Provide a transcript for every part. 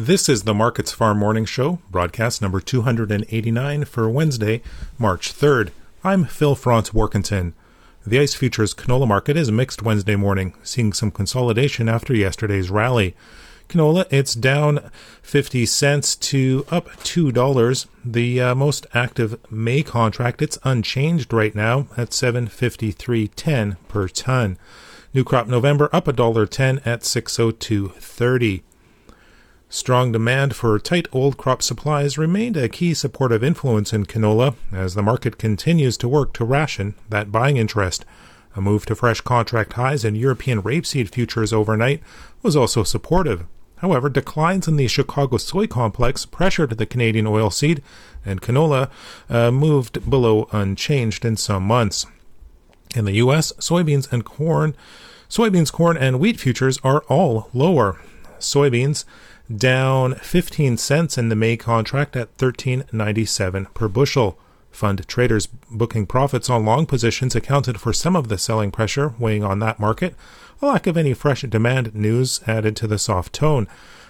This is the Markets Farm Morning Show, broadcast number 289 for Wednesday, March 3rd. I'm Phil Franz Warkentin. The ICE futures canola market is mixed Wednesday morning, seeing some consolidation after yesterday's rally. Canola, it's down 50 cents to up $2. The uh, most active May contract, it's unchanged right now at 753.10 per ton. New crop November up $1.10 at 602.30. Strong demand for tight old crop supplies remained a key supportive influence in canola as the market continues to work to ration that buying interest. A move to fresh contract highs in European rapeseed futures overnight was also supportive. However, declines in the Chicago soy complex pressured the Canadian oilseed, and canola uh, moved below unchanged in some months. In the U.S., soybeans and corn, soybeans, corn, and wheat futures are all lower. Soybeans down 15 cents in the May contract at 13.97 per bushel. Fund traders booking profits on long positions accounted for some of the selling pressure weighing on that market. A lack of any fresh demand news added to the soft tone.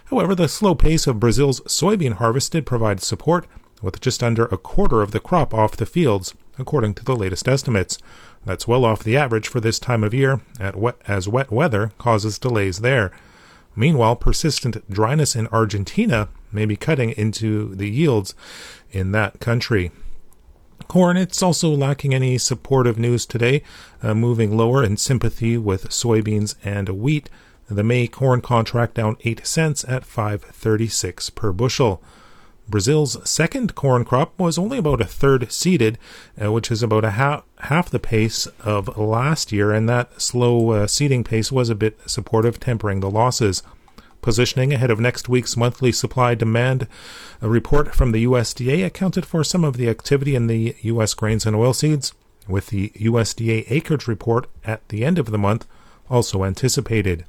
However, the slow pace of Brazil's soybean harvest did provide support, with just under a quarter of the crop off the fields, according to the latest estimates. That's well off the average for this time of year, wet, as wet weather causes delays there. Meanwhile, persistent dryness in Argentina may be cutting into the yields in that country. Corn, it's also lacking any supportive news today, uh, moving lower in sympathy with soybeans and wheat. The May corn contract down 8 cents at 536 per bushel. Brazil's second corn crop was only about a third seeded, uh, which is about a half, half the pace of last year, and that slow uh, seeding pace was a bit supportive, tempering the losses. Positioning ahead of next week's monthly supply demand report from the USDA accounted for some of the activity in the U.S. grains and oilseeds, with the USDA acreage report at the end of the month also anticipated.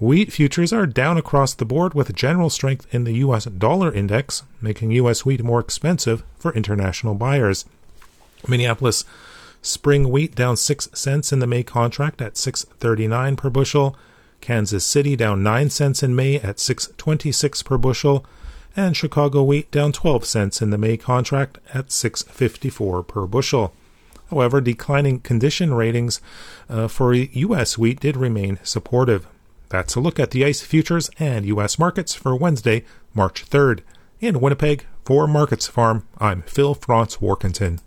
Wheat futures are down across the board with general strength in the US dollar index, making US wheat more expensive for international buyers. Minneapolis spring wheat down 6 cents in the May contract at 6.39 per bushel. Kansas City down 9 cents in May at 6.26 per bushel, and Chicago wheat down 12 cents in the May contract at 6.54 per bushel. However, declining condition ratings uh, for U.S. wheat did remain supportive. That's a look at the ICE futures and U.S. markets for Wednesday, March 3rd. In Winnipeg, for Markets Farm, I'm Phil Franz Warkentin.